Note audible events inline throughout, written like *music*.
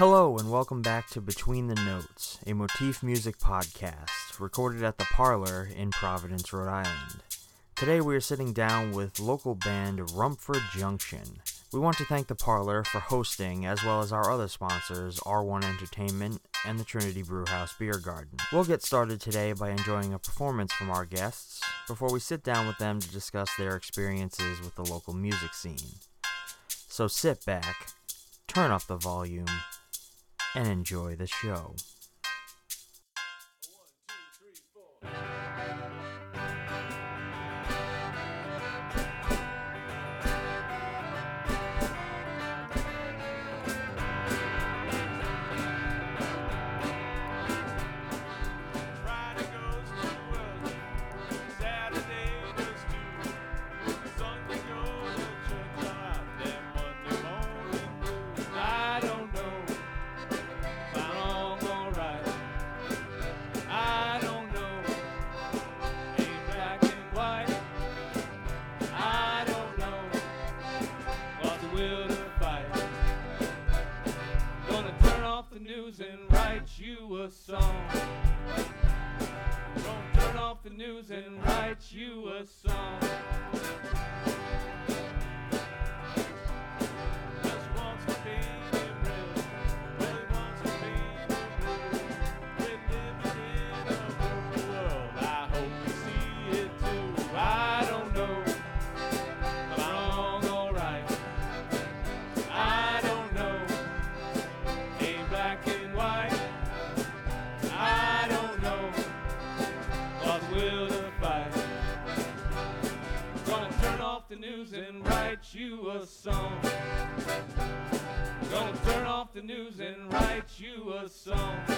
Hello, and welcome back to Between the Notes, a motif music podcast recorded at the Parlour in Providence, Rhode Island. Today we are sitting down with local band Rumford Junction. We want to thank the Parlour for hosting, as well as our other sponsors, R1 Entertainment and the Trinity Brewhouse Beer Garden. We'll get started today by enjoying a performance from our guests before we sit down with them to discuss their experiences with the local music scene. So sit back, turn up the volume, and enjoy the show. Write you a song. Gonna turn off the news and write you a song. Song. Gonna turn off the news and write you a song.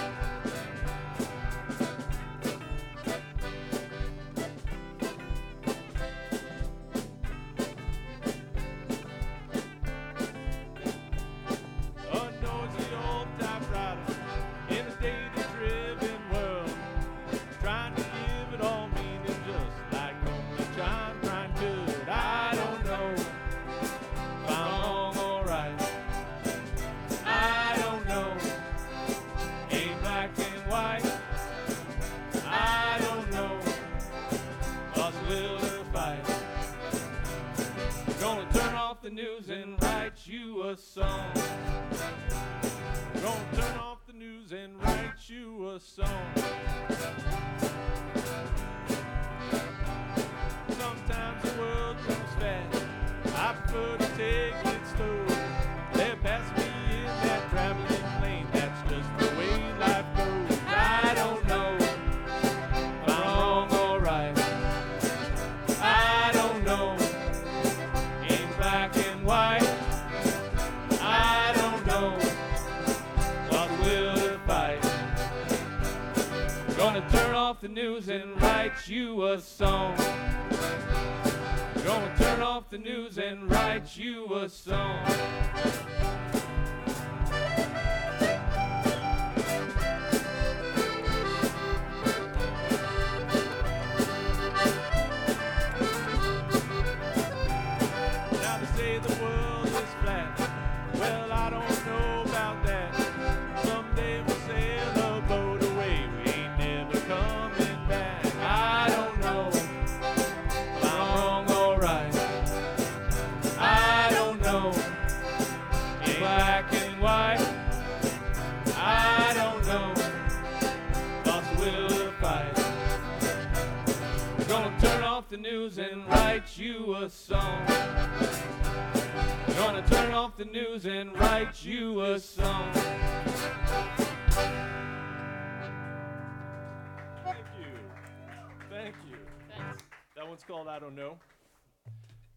I Don't Know.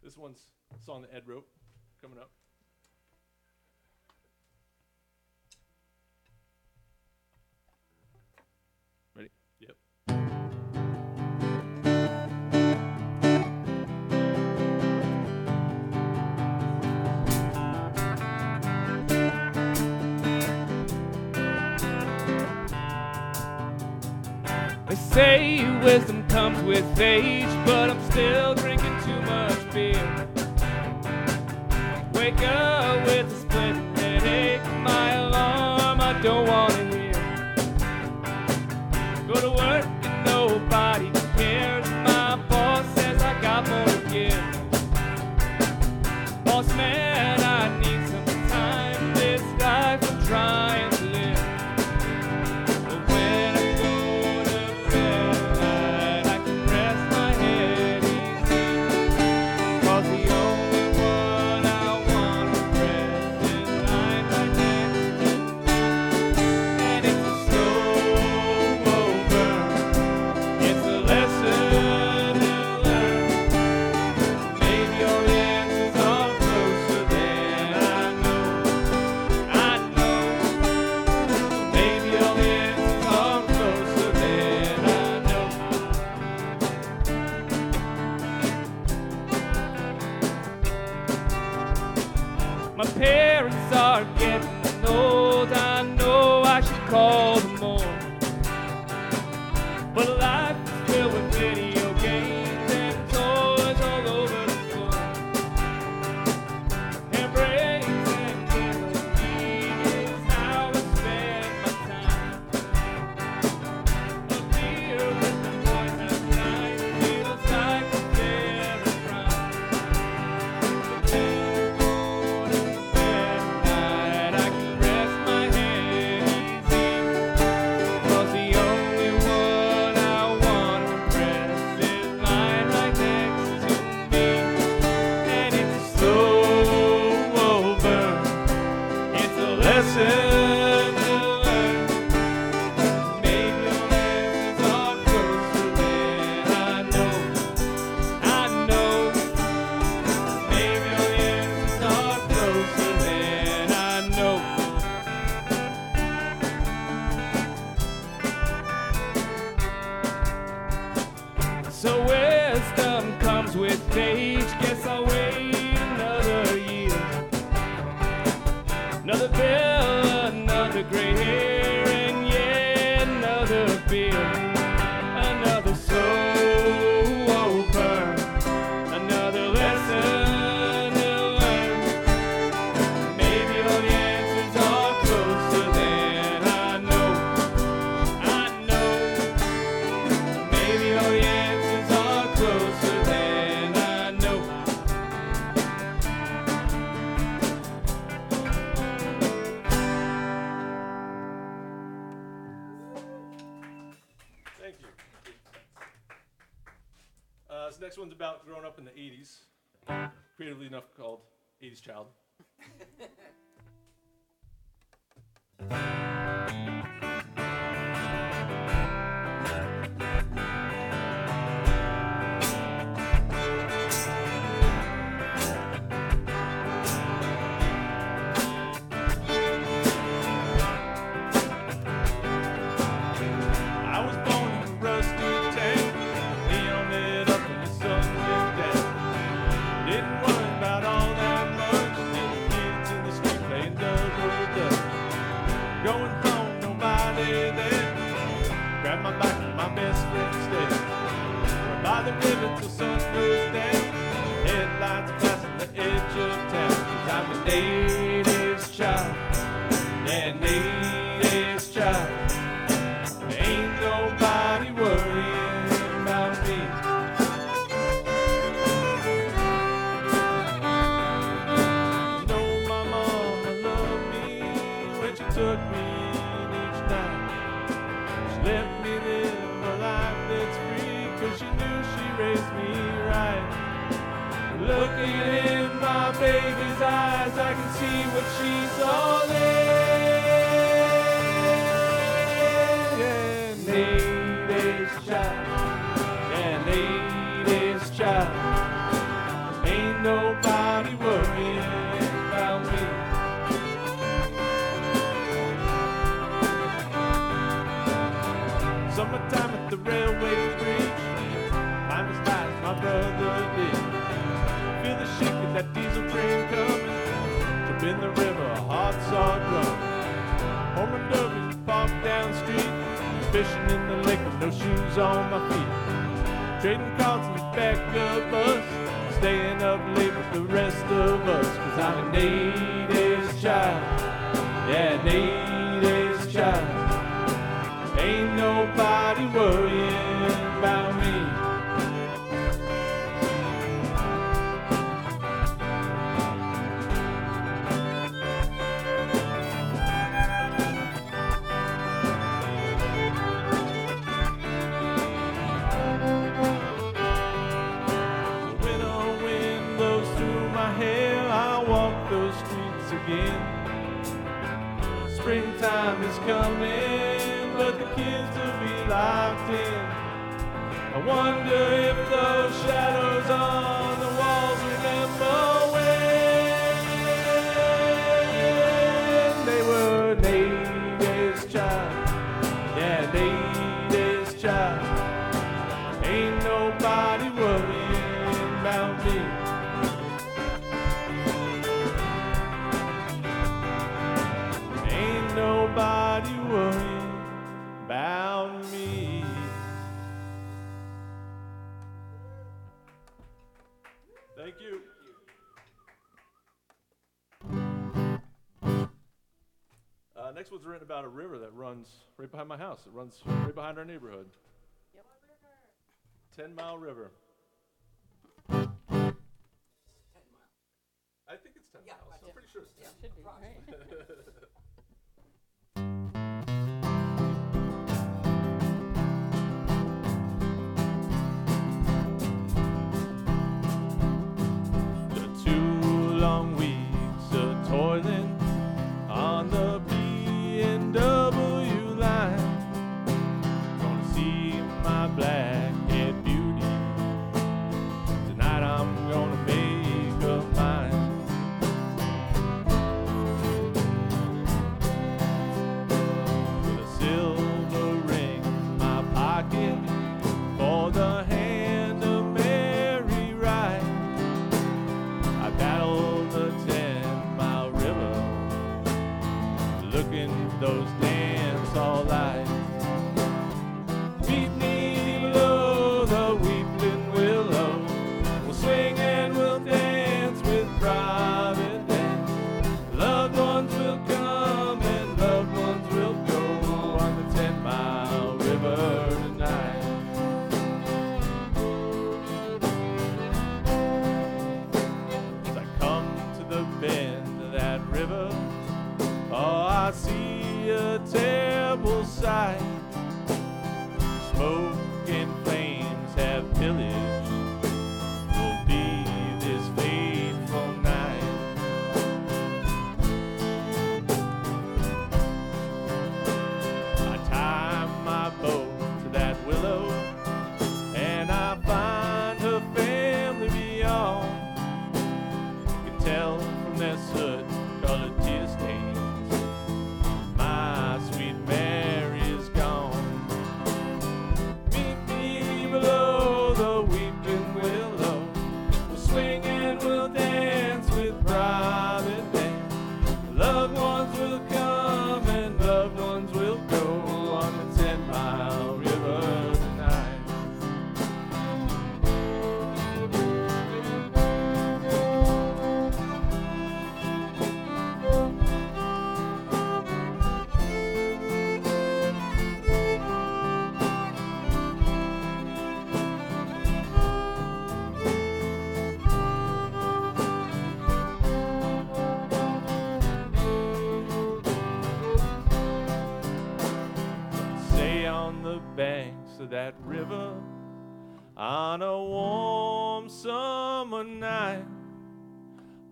This one's a song that Ed wrote coming up. Ready? Yep. Say wisdom comes with age, but I'm still drinking too much beer. Wake up with a split headache, my alarm 17 up in the 80s, creatively enough called 80s Child. *laughs* Hey. right behind my house. It runs right behind our neighborhood. Ten Mile River. I think it's ten Yeah, miles. I'm pretty sure it's ten. Should be. *laughs* banks of that river on a warm summer night.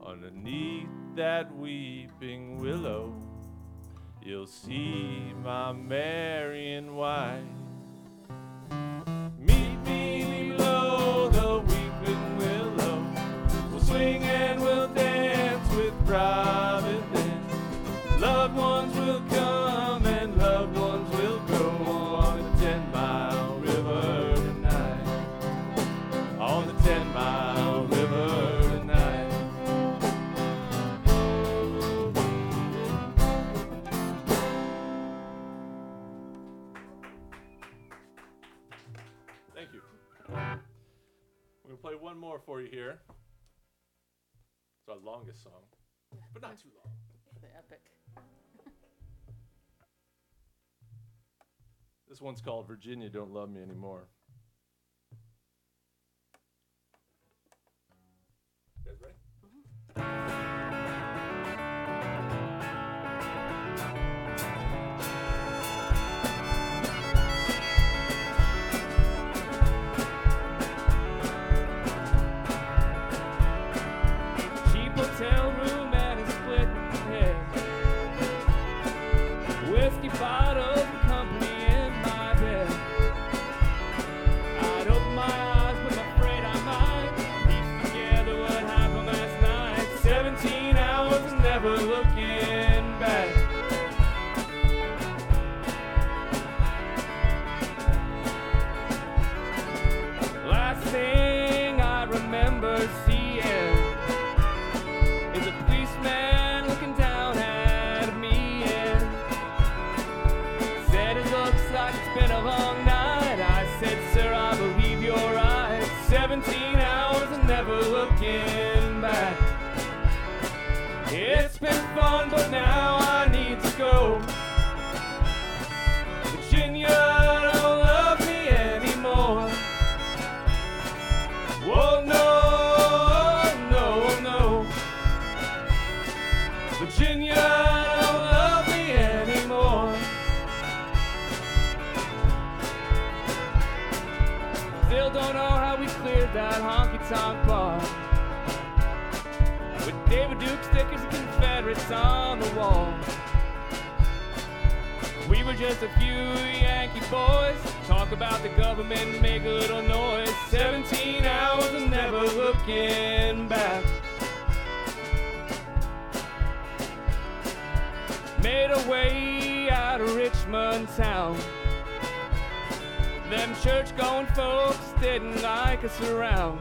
Underneath that weeping willow, you'll see my Marian white. more for you here. It's our longest song, but not too long. The epic. *laughs* this one's called Virginia Don't Love Me Anymore. You guys ready? Mm-hmm. Virginia don't love me anymore. Still don't know how we cleared that honky tonk bar. With David Duke stickers and Confederates on the wall. We were just a few Yankee boys. Talk about the government, make a little noise. 17 hours and never looking back. Made our way out of Richmond town. Them church going folks didn't like us around.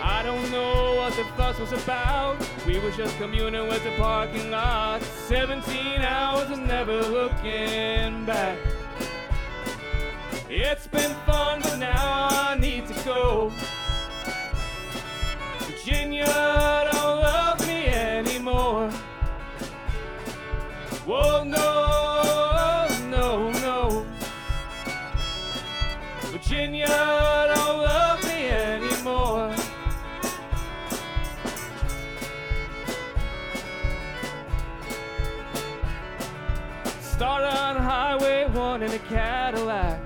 I don't know what the fuss was about. We were just communing with the parking lot. 17 hours and never looking back. It's been fun, but now I need to go. Virginia Started on Highway 1 in a Cadillac.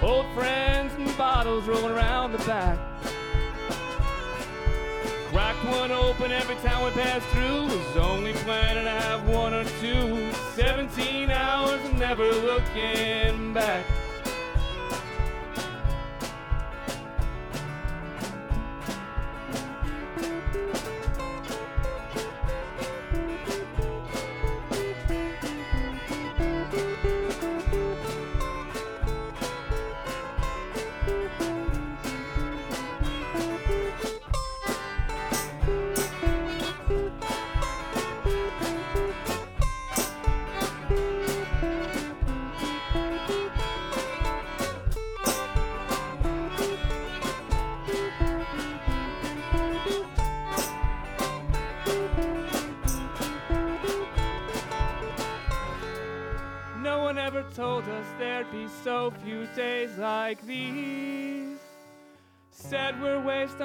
Old friends and bottles rolling around the back. Cracked one open every time we passed through. Was only planning to have one or two. 17 hours and never looking back.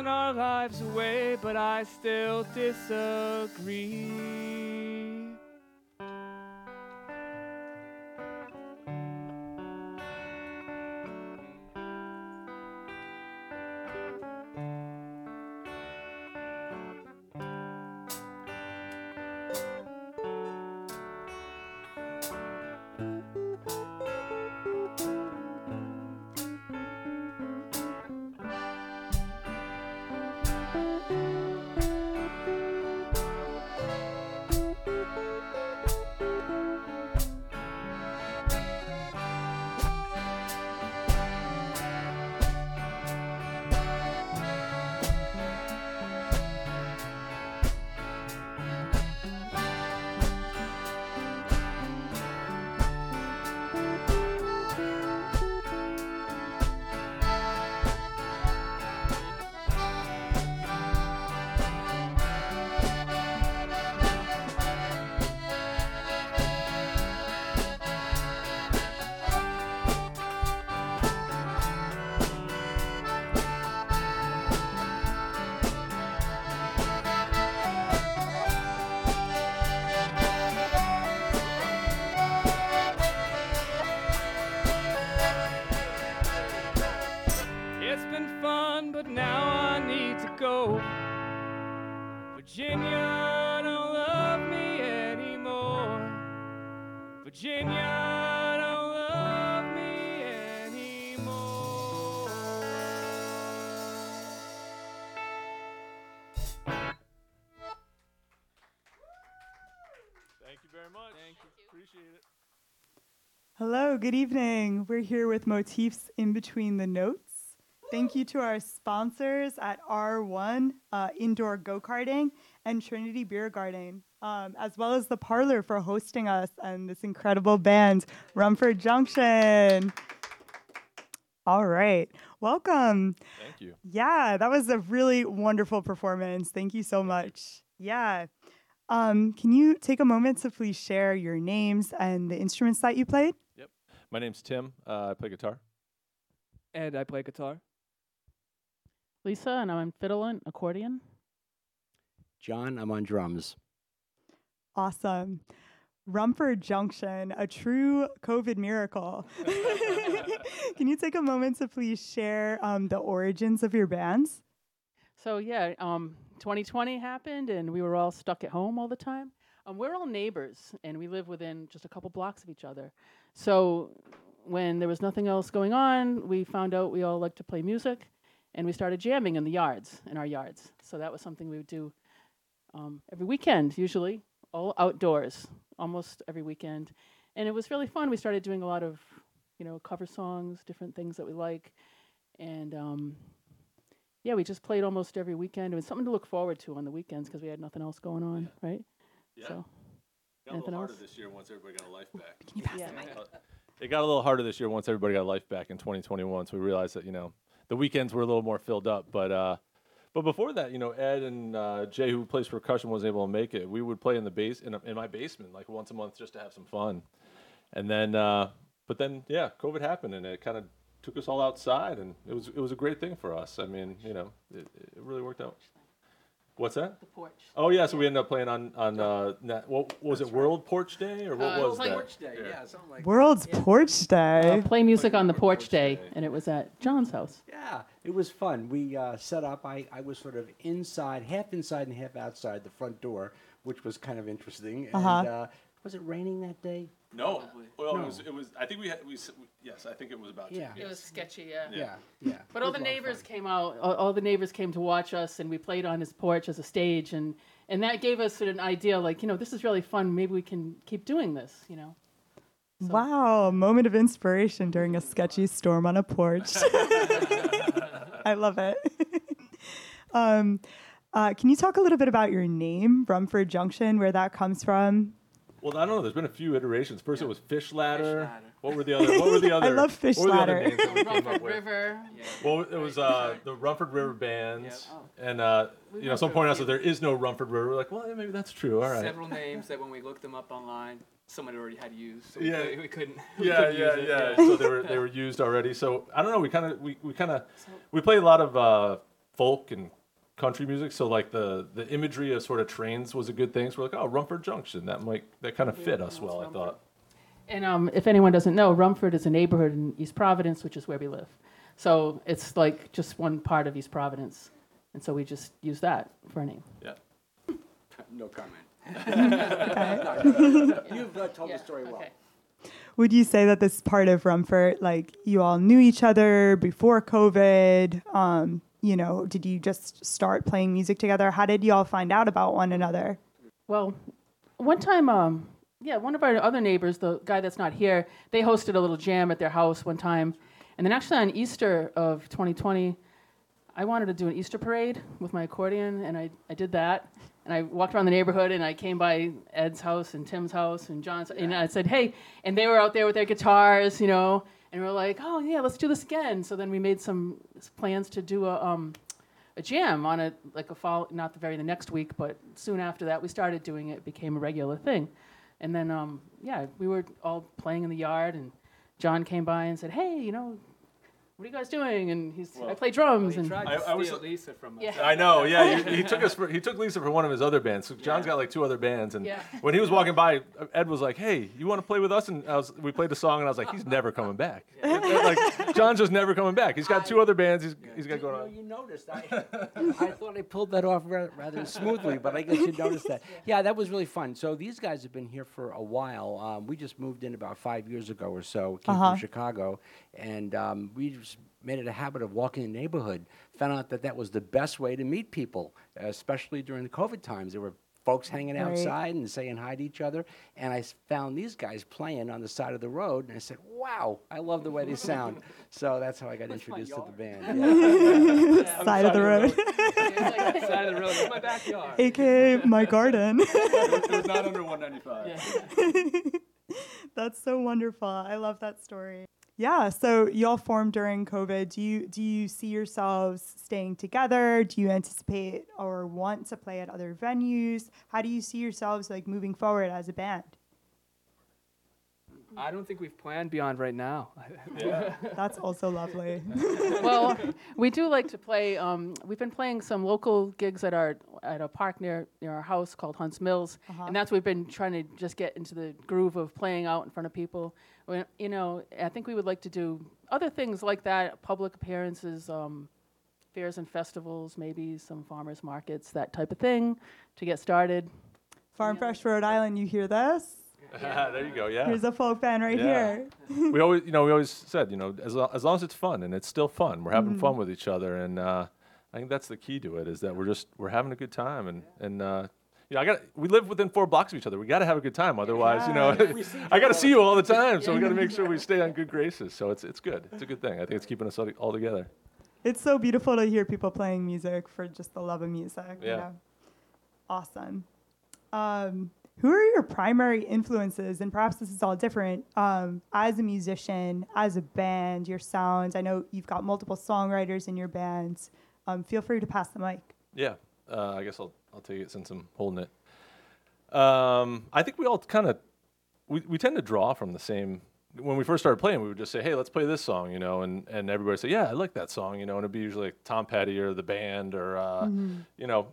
Our lives away, but I still disagree. Hello, good evening. We're here with Motifs in Between the Notes. Thank you to our sponsors at R1 uh, Indoor Go Karting and Trinity Beer Garden, um, as well as the Parlour for hosting us and this incredible band, Rumford Junction. All right, welcome. Thank you. Yeah, that was a really wonderful performance. Thank you so much. Yeah. Um, can you take a moment to please share your names and the instruments that you played? My name's Tim. Uh, I play guitar. And I play guitar. Lisa, and I'm on fiddle and accordion. John, I'm on drums. Awesome. Rumford Junction, a true COVID miracle. *laughs* Can you take a moment to please share um, the origins of your bands? So yeah, um, 2020 happened, and we were all stuck at home all the time. Um, we're all neighbors, and we live within just a couple blocks of each other. So when there was nothing else going on, we found out we all like to play music, and we started jamming in the yards, in our yards. So that was something we would do um, every weekend, usually, all outdoors, almost every weekend. And it was really fun. We started doing a lot of, you know, cover songs, different things that we like, and um, yeah, we just played almost every weekend. It was something to look forward to on the weekends because we had nothing else going on, right? Yeah. So Got a Anything little harder else? this year once everybody got a life back. *laughs* Can you pass yeah. the mic? It got a little harder this year once everybody got a life back in 2021. So we realized that you know the weekends were a little more filled up. But uh, but before that, you know, Ed and uh, Jay, who plays percussion, wasn't able to make it. We would play in the base in, a, in my basement like once a month just to have some fun. And then, uh, but then, yeah, COVID happened and it kind of took us all outside, and it was it was a great thing for us. I mean, you know, it, it really worked out. What's that? the porch. Oh yeah, so we ended up playing on on uh, na- what was it World Porch Day or what Uh, was like that? Porch Day, yeah, something like World's Porch Day. Uh, play music on the Porch porch day, Day. and it was at John's house. Yeah, it was fun. We uh, set up. I, I was sort of inside, half inside and half outside the front door, which was kind of interesting. Uh-huh. And uh, was it raining that day? No, well, No. it was. It was. I think we had. We s- yes, I think it was about. to, Yeah. yes. It was sketchy, yeah. Yeah. Yeah, yeah. But all the a lot of neighbors came out. All, all the neighbors came to watch us, and we played on his porch as a stage, and and that gave us an idea, like you know, this is really fun. Maybe we can keep doing this, you know. So- Wow, a moment of inspiration during a sketchy storm on a porch. *laughs* *laughs* I love it. *laughs* um, uh, can you talk a little bit about your name, Rumford Junction, where that comes from? Well, I don't know. There's been a few iterations. First, it was Fish Ladder. Ladder. What were the other? What were the *laughs* other? I love Fish what were the other Ladder. names that we came up Rumford with? River. Well, it was uh, the Rumford River bands, and uh, you know, went some through point a out that few. there is no Rumford River. We're like, well, yeah, maybe that's true. All right. Several names that when we looked them up online, someone already had used. So we Yeah. couldn't- we couldn't. *laughs* we Yeah, couldn't yeah, use it, yeah. So they were they *laughs* were used already. So I don't know. We kind of we, we kind of we play a lot of uh, folk and country music. So like the the imagery of sort of trains was a good thing. So we're like, oh, Rumford Junction. That might that kind of fit us well. I thought. And um, if anyone doesn't know, Rumford is a neighborhood in East Providence, which is where we live. So it's like just one part of East Providence, and so we just use that for a name. Yeah. *laughs* No comment. *laughs* *laughs* You've uh, told the story well. okay. Would you say that this part of Rumford, like you all knew each other before COVID? Um, you know, did you just start playing music together? How did you all find out about one another? Well, one time, um, yeah, one of our other neighbors, the guy that's not here, they hosted a little jam at their house one time. And then actually on Easter of 2020, I wanted to do an Easter parade with my accordion, and I, I did that. And I walked around the neighborhood, and I came by Ed's house and Tim's house and John's, and I said, hey, and they were out there with their guitars, you know, and we are like, oh yeah, let's do this again. So then we made some plans to do a, um, a jam on it, like a fall, not the very the next week, but soon after that, we started doing it. It became a regular thing, and then um, yeah, we were all playing in the yard, and John came by and said, "Hey, you know, what are you guys doing?" And he's, I Well- play Well, drums, he and tried I- to I was- steal Lisa from us. Yeah. I know, yeah. He, he took us. *laughs* For, he took Lisa for one of his other bands. So John's got like two other bands, and Yeah. when he was walking by, Ed was like, "Hey, you want to play with us?" And I was, we played a song, and I was like, "He's never coming back. like John's just never coming back. He's got two other bands. He's, he's got You, going on." you noticed. I, I thought I pulled that off ra- rather smoothly, but I guess you noticed that. *laughs* Yeah, that was really fun. So these guys have been here for a while. Um, we just moved in about five years ago or so. Came Uh-huh. from Chicago, and um, we just made it a habit of walking the neighborhood. Found out that that was the best way to meet people, especially during the COVID times. There were folks hanging Right. outside and saying hi to each other. And I found these guys playing on the side of the road, and I said, "Wow, I love the way they sound." *laughs* so that's how I got introduced to the band. *laughs* Yeah. Side of the road, Side of the road. It's my backyard. aka my garden. *laughs* it was not under 195. That's so wonderful. I love that story. Yeah, so y'all formed during COVID. Do you do you see yourselves staying together? Do you anticipate or want to play at other venues? How do you see yourselves like moving forward as a band? I don't think we've planned beyond right now. *laughs* That's also lovely. *laughs* well, we do like to play. Um, we've been playing some local gigs at our at a park near near our house called Hunts Mills, and that's what we've been trying to just get into the groove of playing out in front of people. We, you know, I think we would like to do other things like that, public appearances, um, fairs and festivals, maybe some farmers markets, that type of thing, to get started. Farm Fresh Rhode Island, you hear this? there you go. Yeah. Here's a folk fan right Yeah. here. *laughs* we always, you know, we always said, you know, as, lo- as long as it's fun and it's still fun, we're having Mm-hmm. fun with each other, and uh, I think that's the key to it is that we're just we're having a good time, and and uh, you know, I got we live within four blocks of each other. We got to have a good time, otherwise, you know, *laughs* I got to see you all the time, so we got to make sure we stay on good *laughs* graces. So it's it's good. It's a good thing. I think it's keeping us all, all together. It's so beautiful to hear people playing music for just the love of music. you Yeah. know? Awesome. Um, who are your primary influences? And perhaps this is all different. Um, as a musician, as a band, your sounds. I know you've got multiple songwriters in your bands. Um, feel free to pass the mic. Yeah, uh, I guess I'll I'll take it since I'm holding it. Um, I think we all kind of we, we tend to draw from the same. When we first started playing, we would just say, "Hey, let's play this song," you know, and and everybody would say, "Yeah, I like that song," you know, and it'd be usually like Tom Petty or the band or uh, you know,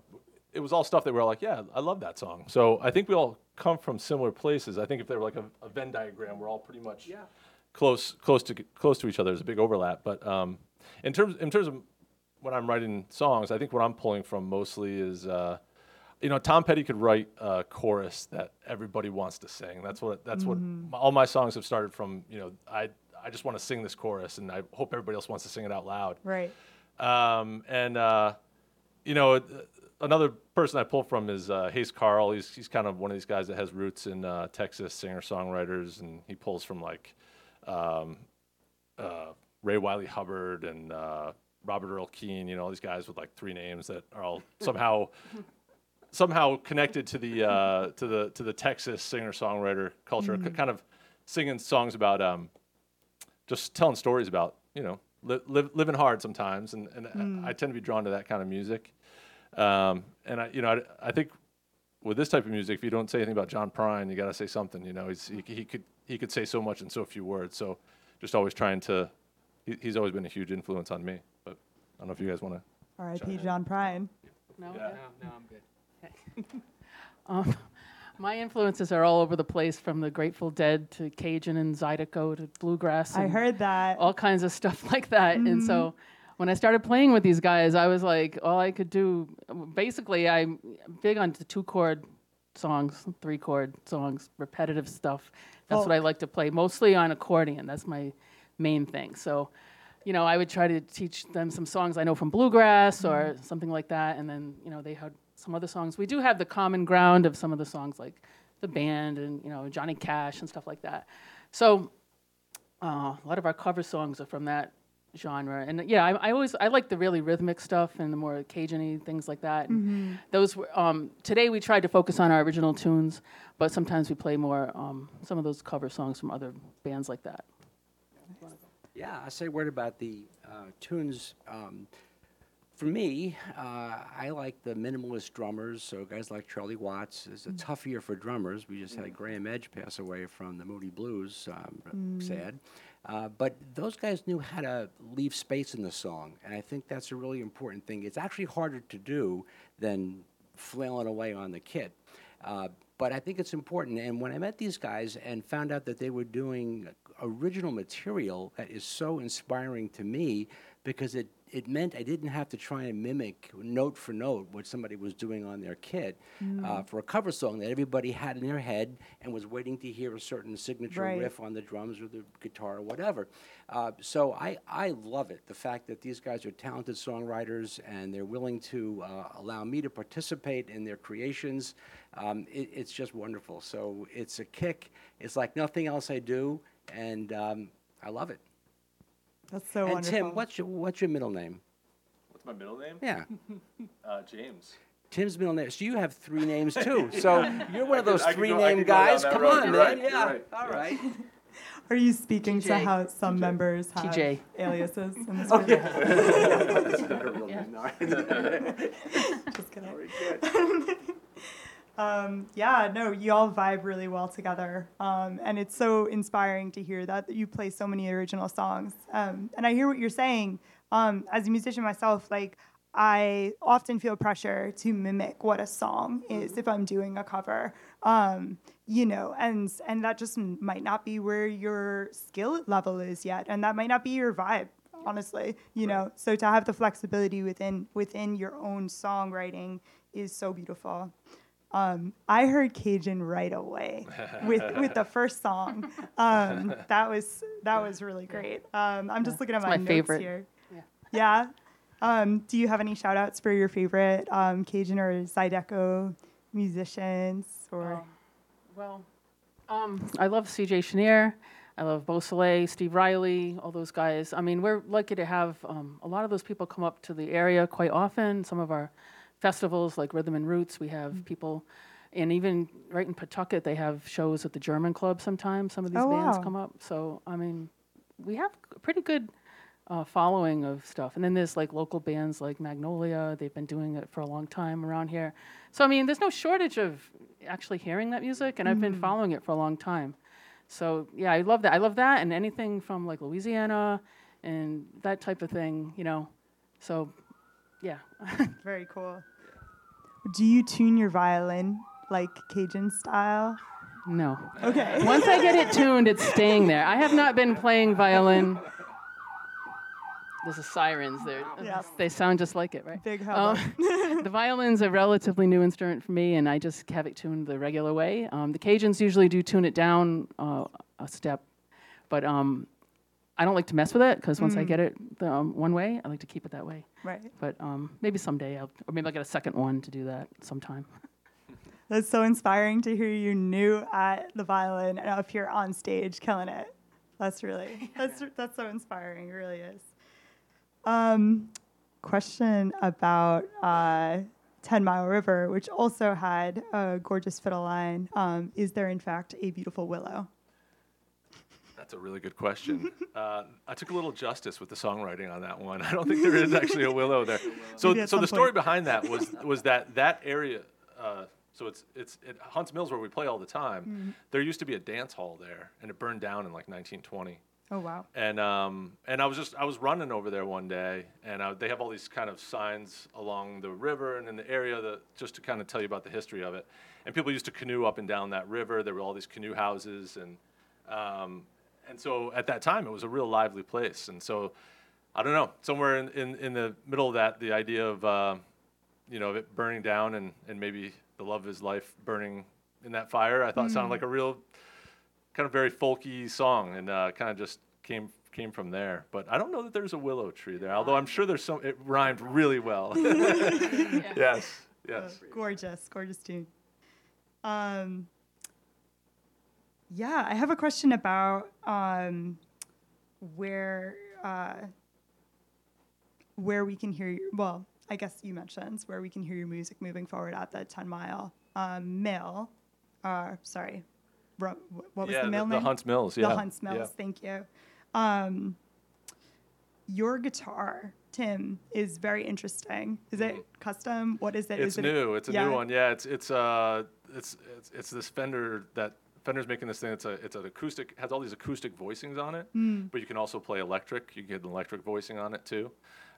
it was all stuff that we were like, "Yeah, I love that song." So I think we all come from similar places. I think if they were like a, a Venn diagram, we're all pretty much close close to close to each other. There's a big overlap, but um, in terms in terms of when I'm writing songs, I think what I'm pulling from mostly is, uh, you know, Tom Petty could write a chorus that everybody wants to sing. That's what that's what my, all my songs have started from. You know, I I just want to sing this chorus, and I hope everybody else wants to sing it out loud. Right. Um, and uh, you know, another person I pull from is uh, Hayes Carll. He's he's kind of one of these guys that has roots in uh, Texas singer songwriters, and he pulls from like um, uh, Ray Wylie Hubbard and uh, Robert Earl Keen. You know, all these guys with like three names that are all *laughs* somehow somehow connected to the uh, to the to the Texas singer songwriter culture, k- kind of singing songs about um, just telling stories about you know li- live, living hard sometimes, and, and I, I tend to be drawn to that kind of music. Um, and I you know I, I think with this type of music, if you don't say anything about John Prine, you got to say something. You know, he's, he, he could he could say so much in so few words. So just always trying to. He, he's always been a huge influence on me. But I don't know if you guys want to. R.I.P. John Prine. No? Yeah. No, no, I'm good. *laughs* Um, my influences are all over the place, from the Grateful Dead to Cajun and Zydeco to bluegrass. I and heard that. all kinds of stuff *laughs* like that. And so when I started playing with these guys, I was like, all I could do, basically, I'm big on two chord songs, three chord songs, repetitive stuff. That's what I like to play, mostly on accordion. That's my main thing. So, you know, I would try to teach them some songs I know from bluegrass or something like that. And then, you know, they had some other songs. We do have the common ground of some of the songs like the band and, you know, Johnny Cash and stuff like that. So, uh, a lot of our cover songs are from that genre, and yeah, I, I always I like the really rhythmic stuff and the more Cajun-y things like that. And Those were um, today we tried to focus on our original tunes, but sometimes we play more um, some of those cover songs from other bands like that. Yeah, I say a word about the uh, tunes. Um, for me, uh, I like the minimalist drummers. So guys like Charlie Watts. It's a tough year for drummers. We just had Graeme Edge pass away from the Moody Blues. Um, Sad. Uh, but those guys knew how to leave space in the song, and I think that's a really important thing. It's actually harder to do than flailing away on the kit. Uh, but I think it's important. And when I met these guys and found out that they were doing original material that is so inspiring to me because it, it meant I didn't have to try and mimic note for note what somebody was doing on their kit uh, for a cover song that everybody had in their head and was waiting to hear a certain signature Right. riff on the drums or the guitar or whatever. Uh, so I, I love it, the fact that these guys are talented songwriters and they're willing to uh, allow me to participate in their creations. Um, it, it's just wonderful. So it's a kick. It's like nothing else I do, and um, I love it. That's so and wonderful. Tim, what's your, what's your middle name? What's my middle name? Yeah. *laughs* Uh, James. Tim's middle name. So you have three names *laughs* too. So you're one of those could three go- name could go down guys. Come road. on, You're man. right, you're Yeah. right, All yeah. right. *laughs* Are you speaking to how some members have TJ. aliases in this Oh, group? Just kidding. Um, yeah, no, you all vibe really well together. Um, and it's so inspiring to hear that, that you play so many original songs. Um, and I hear what you're saying. Um, as a musician myself, like, I often feel pressure to mimic what a song is if I'm doing a cover. Um, you know, and and that just might not be where your skill level is yet, and that might not be your vibe honestly you know so to have the flexibility within within your own songwriting is so beautiful um, I heard Cajun right away *laughs* with with the first song. Um, that was that was really great. Um, I'm just looking at my, my notes favorite. here. Yeah. Yeah. Um, do you have any shout outs for your favorite um, Cajun or Zydeco musicians or Um, well, um, I love CJ Chenier. I love Beau Soleil, Steve Riley, all those guys. I mean, we're lucky to have um, a lot of those people come up to the area quite often. Some of our festivals, like Rhythm and Roots, we have Mm. people, and even right in Pawtucket, they have shows at the German Club sometimes. Some of these Oh, bands wow. come up. So, I mean, we have a pretty good uh, following of stuff. And then there's like local bands like Magnolia. They've been doing it for a long time around here. So I mean, there's no shortage of actually hearing that music, and I've been following it for a long time. So yeah, I love that. I love that, and anything from like Louisiana and that type of thing. You know, so yeah. *laughs* very cool? Do you tune your violin like Cajun style? no. Okay. *laughs* Once I get it *laughs* tuned, it's staying there. I have not been playing violin. There's a sirens there. They sound just like it, right? Big Um, *laughs* the violin's a relatively new instrument for me, and I just have it tuned the regular way. Um, the Cajuns usually do tune it down uh, a step, but um, I don't like to mess with it because once I get it the, um, one way, I like to keep it that way. right. But um, maybe someday, I'll, or maybe I'll get a second one to do that sometime. *laughs* That's so inspiring to hear you new at the violin and up here on stage killing it. That's really *laughs* that's that's so inspiring. It really is. Um, question about uh, Ten Mile River, which also had a gorgeous fiddle line. Um, is there in fact a beautiful willow? That's a really good question. *laughs* Uh, I took a little justice with the songwriting on that one. *laughs* I don't think there is actually a *laughs* willow there. So, so the story point. behind that was was that that area. Uh, so it's it's at Hunts Mills where we play all the time. Mm-hmm. There used to be a dance hall there, and it burned down in like 1920. Oh wow. And um, and I was just I was running over there one day, and I, they have all these kind of signs along the river and in the area that just to kind of tell you about the history of it. And people used to canoe up and down that river. There were all these canoe houses, and um, and so at that time it was a real lively place. And so I don't know, somewhere in, in, in the middle of that, the idea of uh, you know it burning down and, and maybe the love of his life burning in that fire, I thought sounded like a real kind of very folky song, and uh, kind of just came came from there. But I don't know that there's a willow tree there, although I'm sure there's some. It rhymed really well. *laughs* *laughs* yes, yes. Gorgeous, gorgeous tune. Um, yeah, I have a question about um, where uh, where we can hear your, well, I guess you mentioned where we can hear your music moving forward at the Ten Mile um, Mill. Uh, sorry, what was yeah, the mill the, name? The Hunts Mills. Yeah, The Hunts Mills. yeah. Thank you. Um, your guitar, Tim, is very interesting. Is it custom? What is it? It's Is it new. It's a yeah. new one. Yeah, it's it's uh it's it's it's this Fender that Fender's making this thing. It's a it's an acoustic has all these acoustic voicings on it, Hmm. but you can also play electric. You can get an electric voicing on it too.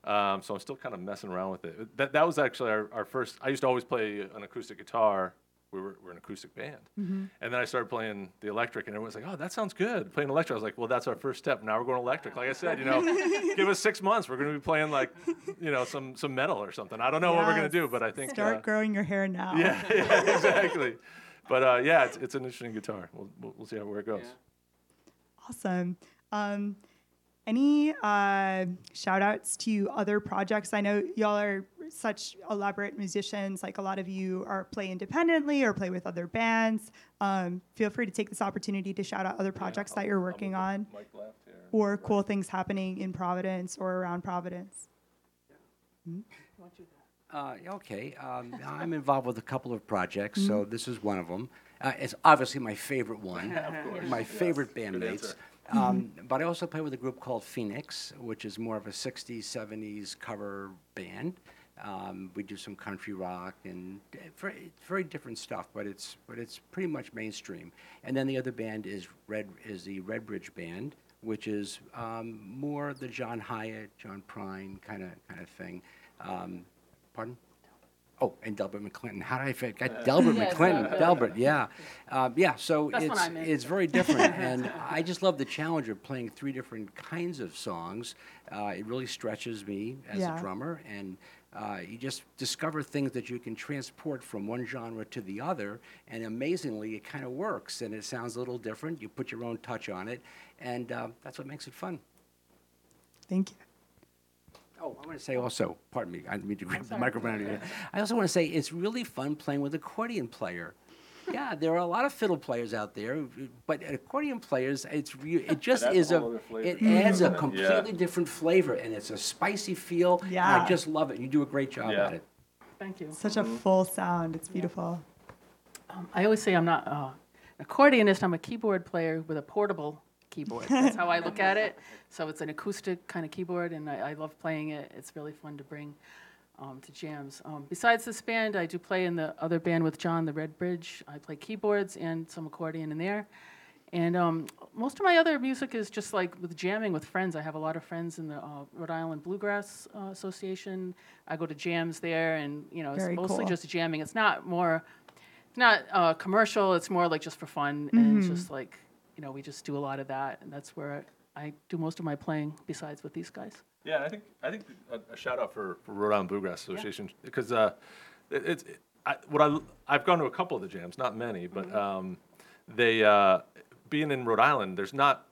Um, so I'm still kind of messing around with it. That that was actually our, our first. I used to always play an acoustic guitar we were, we're an acoustic band. Mm-hmm. And then I started playing the electric, and everyone's like, "Oh, that sounds good." Playing electric, I was like, "Well, that's our first step. Now we're going electric." Like I said, you know, *laughs* give us six months, we're going to be playing like, you know, some some metal or something. I don't know what we're going to do, but I think Start uh, growing your hair now. yeah, *laughs* yeah, exactly. *laughs* But uh, yeah, it's, it's an interesting guitar. We'll, we'll, we'll see how where it goes. Awesome. Um, any uh, shout outs to other projects? I know y'all are such elaborate musicians. Like a lot of you are play independently or play with other bands. Um, feel free to take this opportunity to shout out other projects that you're working on left here. or cool things happening in Providence or around Providence. Uh, okay, um, *laughs* I'm involved with a couple of projects, so this is one of them. Uh, it's obviously my favorite one, *laughs* my favorite bandmates. Um, but I also play with a group called Phoenix, which is more of a 60s, 70s cover band. Um, we do some country rock and uh, very, very different stuff, but it's but it's pretty much mainstream. And then the other band is Red is the Redbridge Band, which is um, more the John Hiatt, John Prine kind of kind of thing. Um, pardon? Oh, and Delbert McClinton. How did I forget Delbert *laughs* Yes, McClinton? Delbert. Delbert, yeah, um, yeah. So That's what it's I meant. it's very different, *laughs* and I just love the challenge of playing three different kinds of songs. Uh, it really stretches me as Yeah. a drummer, and uh, you just discover things that you can transport from one genre to the other, and amazingly, it kind of works, and it sounds a little different. You put your own touch on it, and uh, that's what makes it fun. Thank you. Oh, I want to say also, pardon me, I didn't mean to grab the microphone out of your hand. I also want to say it's really fun playing with accordion player. Yeah, there are a lot of fiddle players out there, but accordion players, it's re- it just adds is a a whole other flavor it adds a completely Yeah. different flavor, and it's a spicy feel. and Yeah. I just love it. You do a great job Yeah. at it. Thank you. Such a full sound. It's beautiful. Um, I always say I'm not uh, an accordionist. I'm a keyboard player with a portable keyboard. *laughs* That's how I look at it. *laughs* So it's an acoustic kind of keyboard, and I, I love playing it. It's really fun to bring um, to jams. Um, besides this band, I do play in the other band with John, the Red Bridge. I play keyboards and some accordion in there. And um, most of my other music is just like with jamming with friends. I have a lot of friends in the uh, Rhode Island Bluegrass uh, Association. I go to jams there, and you know, it's mostly cool. just jamming. It's not more, it's not uh, commercial. It's more like just for fun, and just like you know, we just do a lot of that, and that's where I, I do most of my playing. Besides with these guys. Yeah, I think I think a, a shout out for, for Rhode Island Bluegrass Association because uh, it, it's it, I, what I I've gone to a couple of the jams, not many, but um, they uh, being in Rhode Island, there's not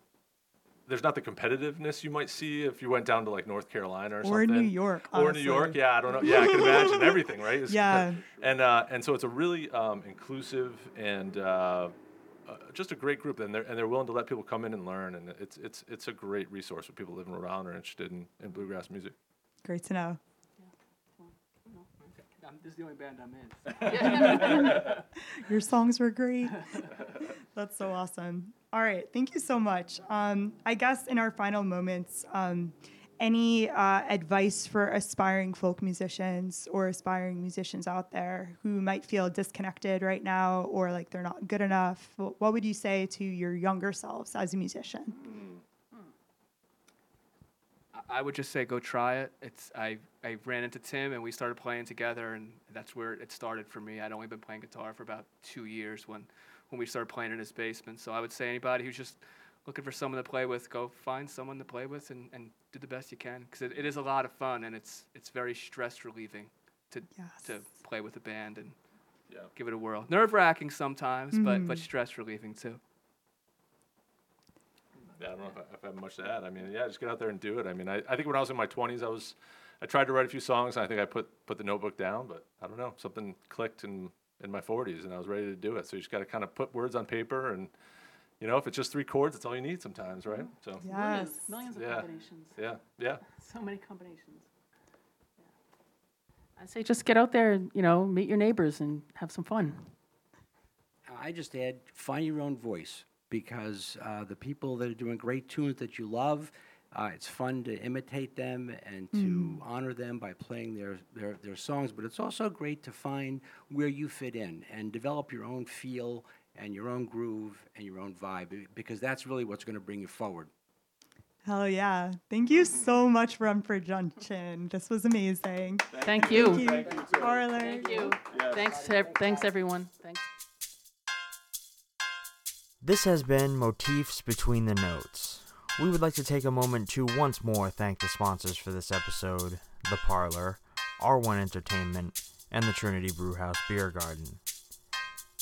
there's not the competitiveness you might see if you went down to like North Carolina or, something. Or something. New York, Or New. York, yeah, I don't know. Yeah, I can imagine everything, right? *laughs* It's Yeah. And uh, and so it's a really um, inclusive and uh, uh, just a great group, and they're and they're willing to let people come in and learn, and it's it's it's a great resource for people living live in Rhode Island or interested in, in bluegrass music. Great to know. I'm, this is the only band I'm in. *laughs* Your songs were great. *laughs* That's so awesome. All right, thank you so much. Um, I guess in our final moments, um, any uh, advice for aspiring folk musicians or aspiring musicians out there who might feel disconnected right now or like they're not good enough? What would you say to your younger selves as a musician? I- I would just say go try it. It's I I ran into Tim and we started playing together and that's where it started for me. I'd only been playing guitar for about two years when when we started playing in his basement. So I would say anybody who's just looking for someone to play with, go find someone to play with and, and do the best you can because it, it is a lot of fun and it's it's very stress relieving to Yes. to play with a band and Yeah. give it a whirl. Nerve wracking sometimes, but but mm-hmm. stress relieving too. Yeah, I don't know if I, if I have much to add. I mean, yeah, just get out there and do it. I mean, I, I think when I was in my 20s, I was, I tried to write a few songs, and I think I put put the notebook down, but I don't know, something clicked in in my 40s, and I was ready to do it. So you just got to kind of put words on paper, and you know, if it's just three chords, that's all you need sometimes, right? So Yes. Millions, millions of Yeah. combinations. yeah, yeah. So many combinations. Yeah. I say just get out there and you know meet your neighbors and have some fun. I just add, find your own voice because uh, the people that are doing great tunes that you love, uh, it's fun to imitate them and to honor them by playing their, their, their songs, but it's also great to find where you fit in and develop your own feel and your own groove and your own vibe because that's really what's going to bring you forward. Hell yeah. Thank you so much, Rumford Junction. This was amazing. Thank you. Thank you, Parlour. Thank you. Thanks, ev- thanks everyone. Thanks. This has been Motifs Between the Notes. We would like to take a moment to once more thank the sponsors for this episode The Parlour, R1 Entertainment, and the Trinity Brewhouse Beer Garden.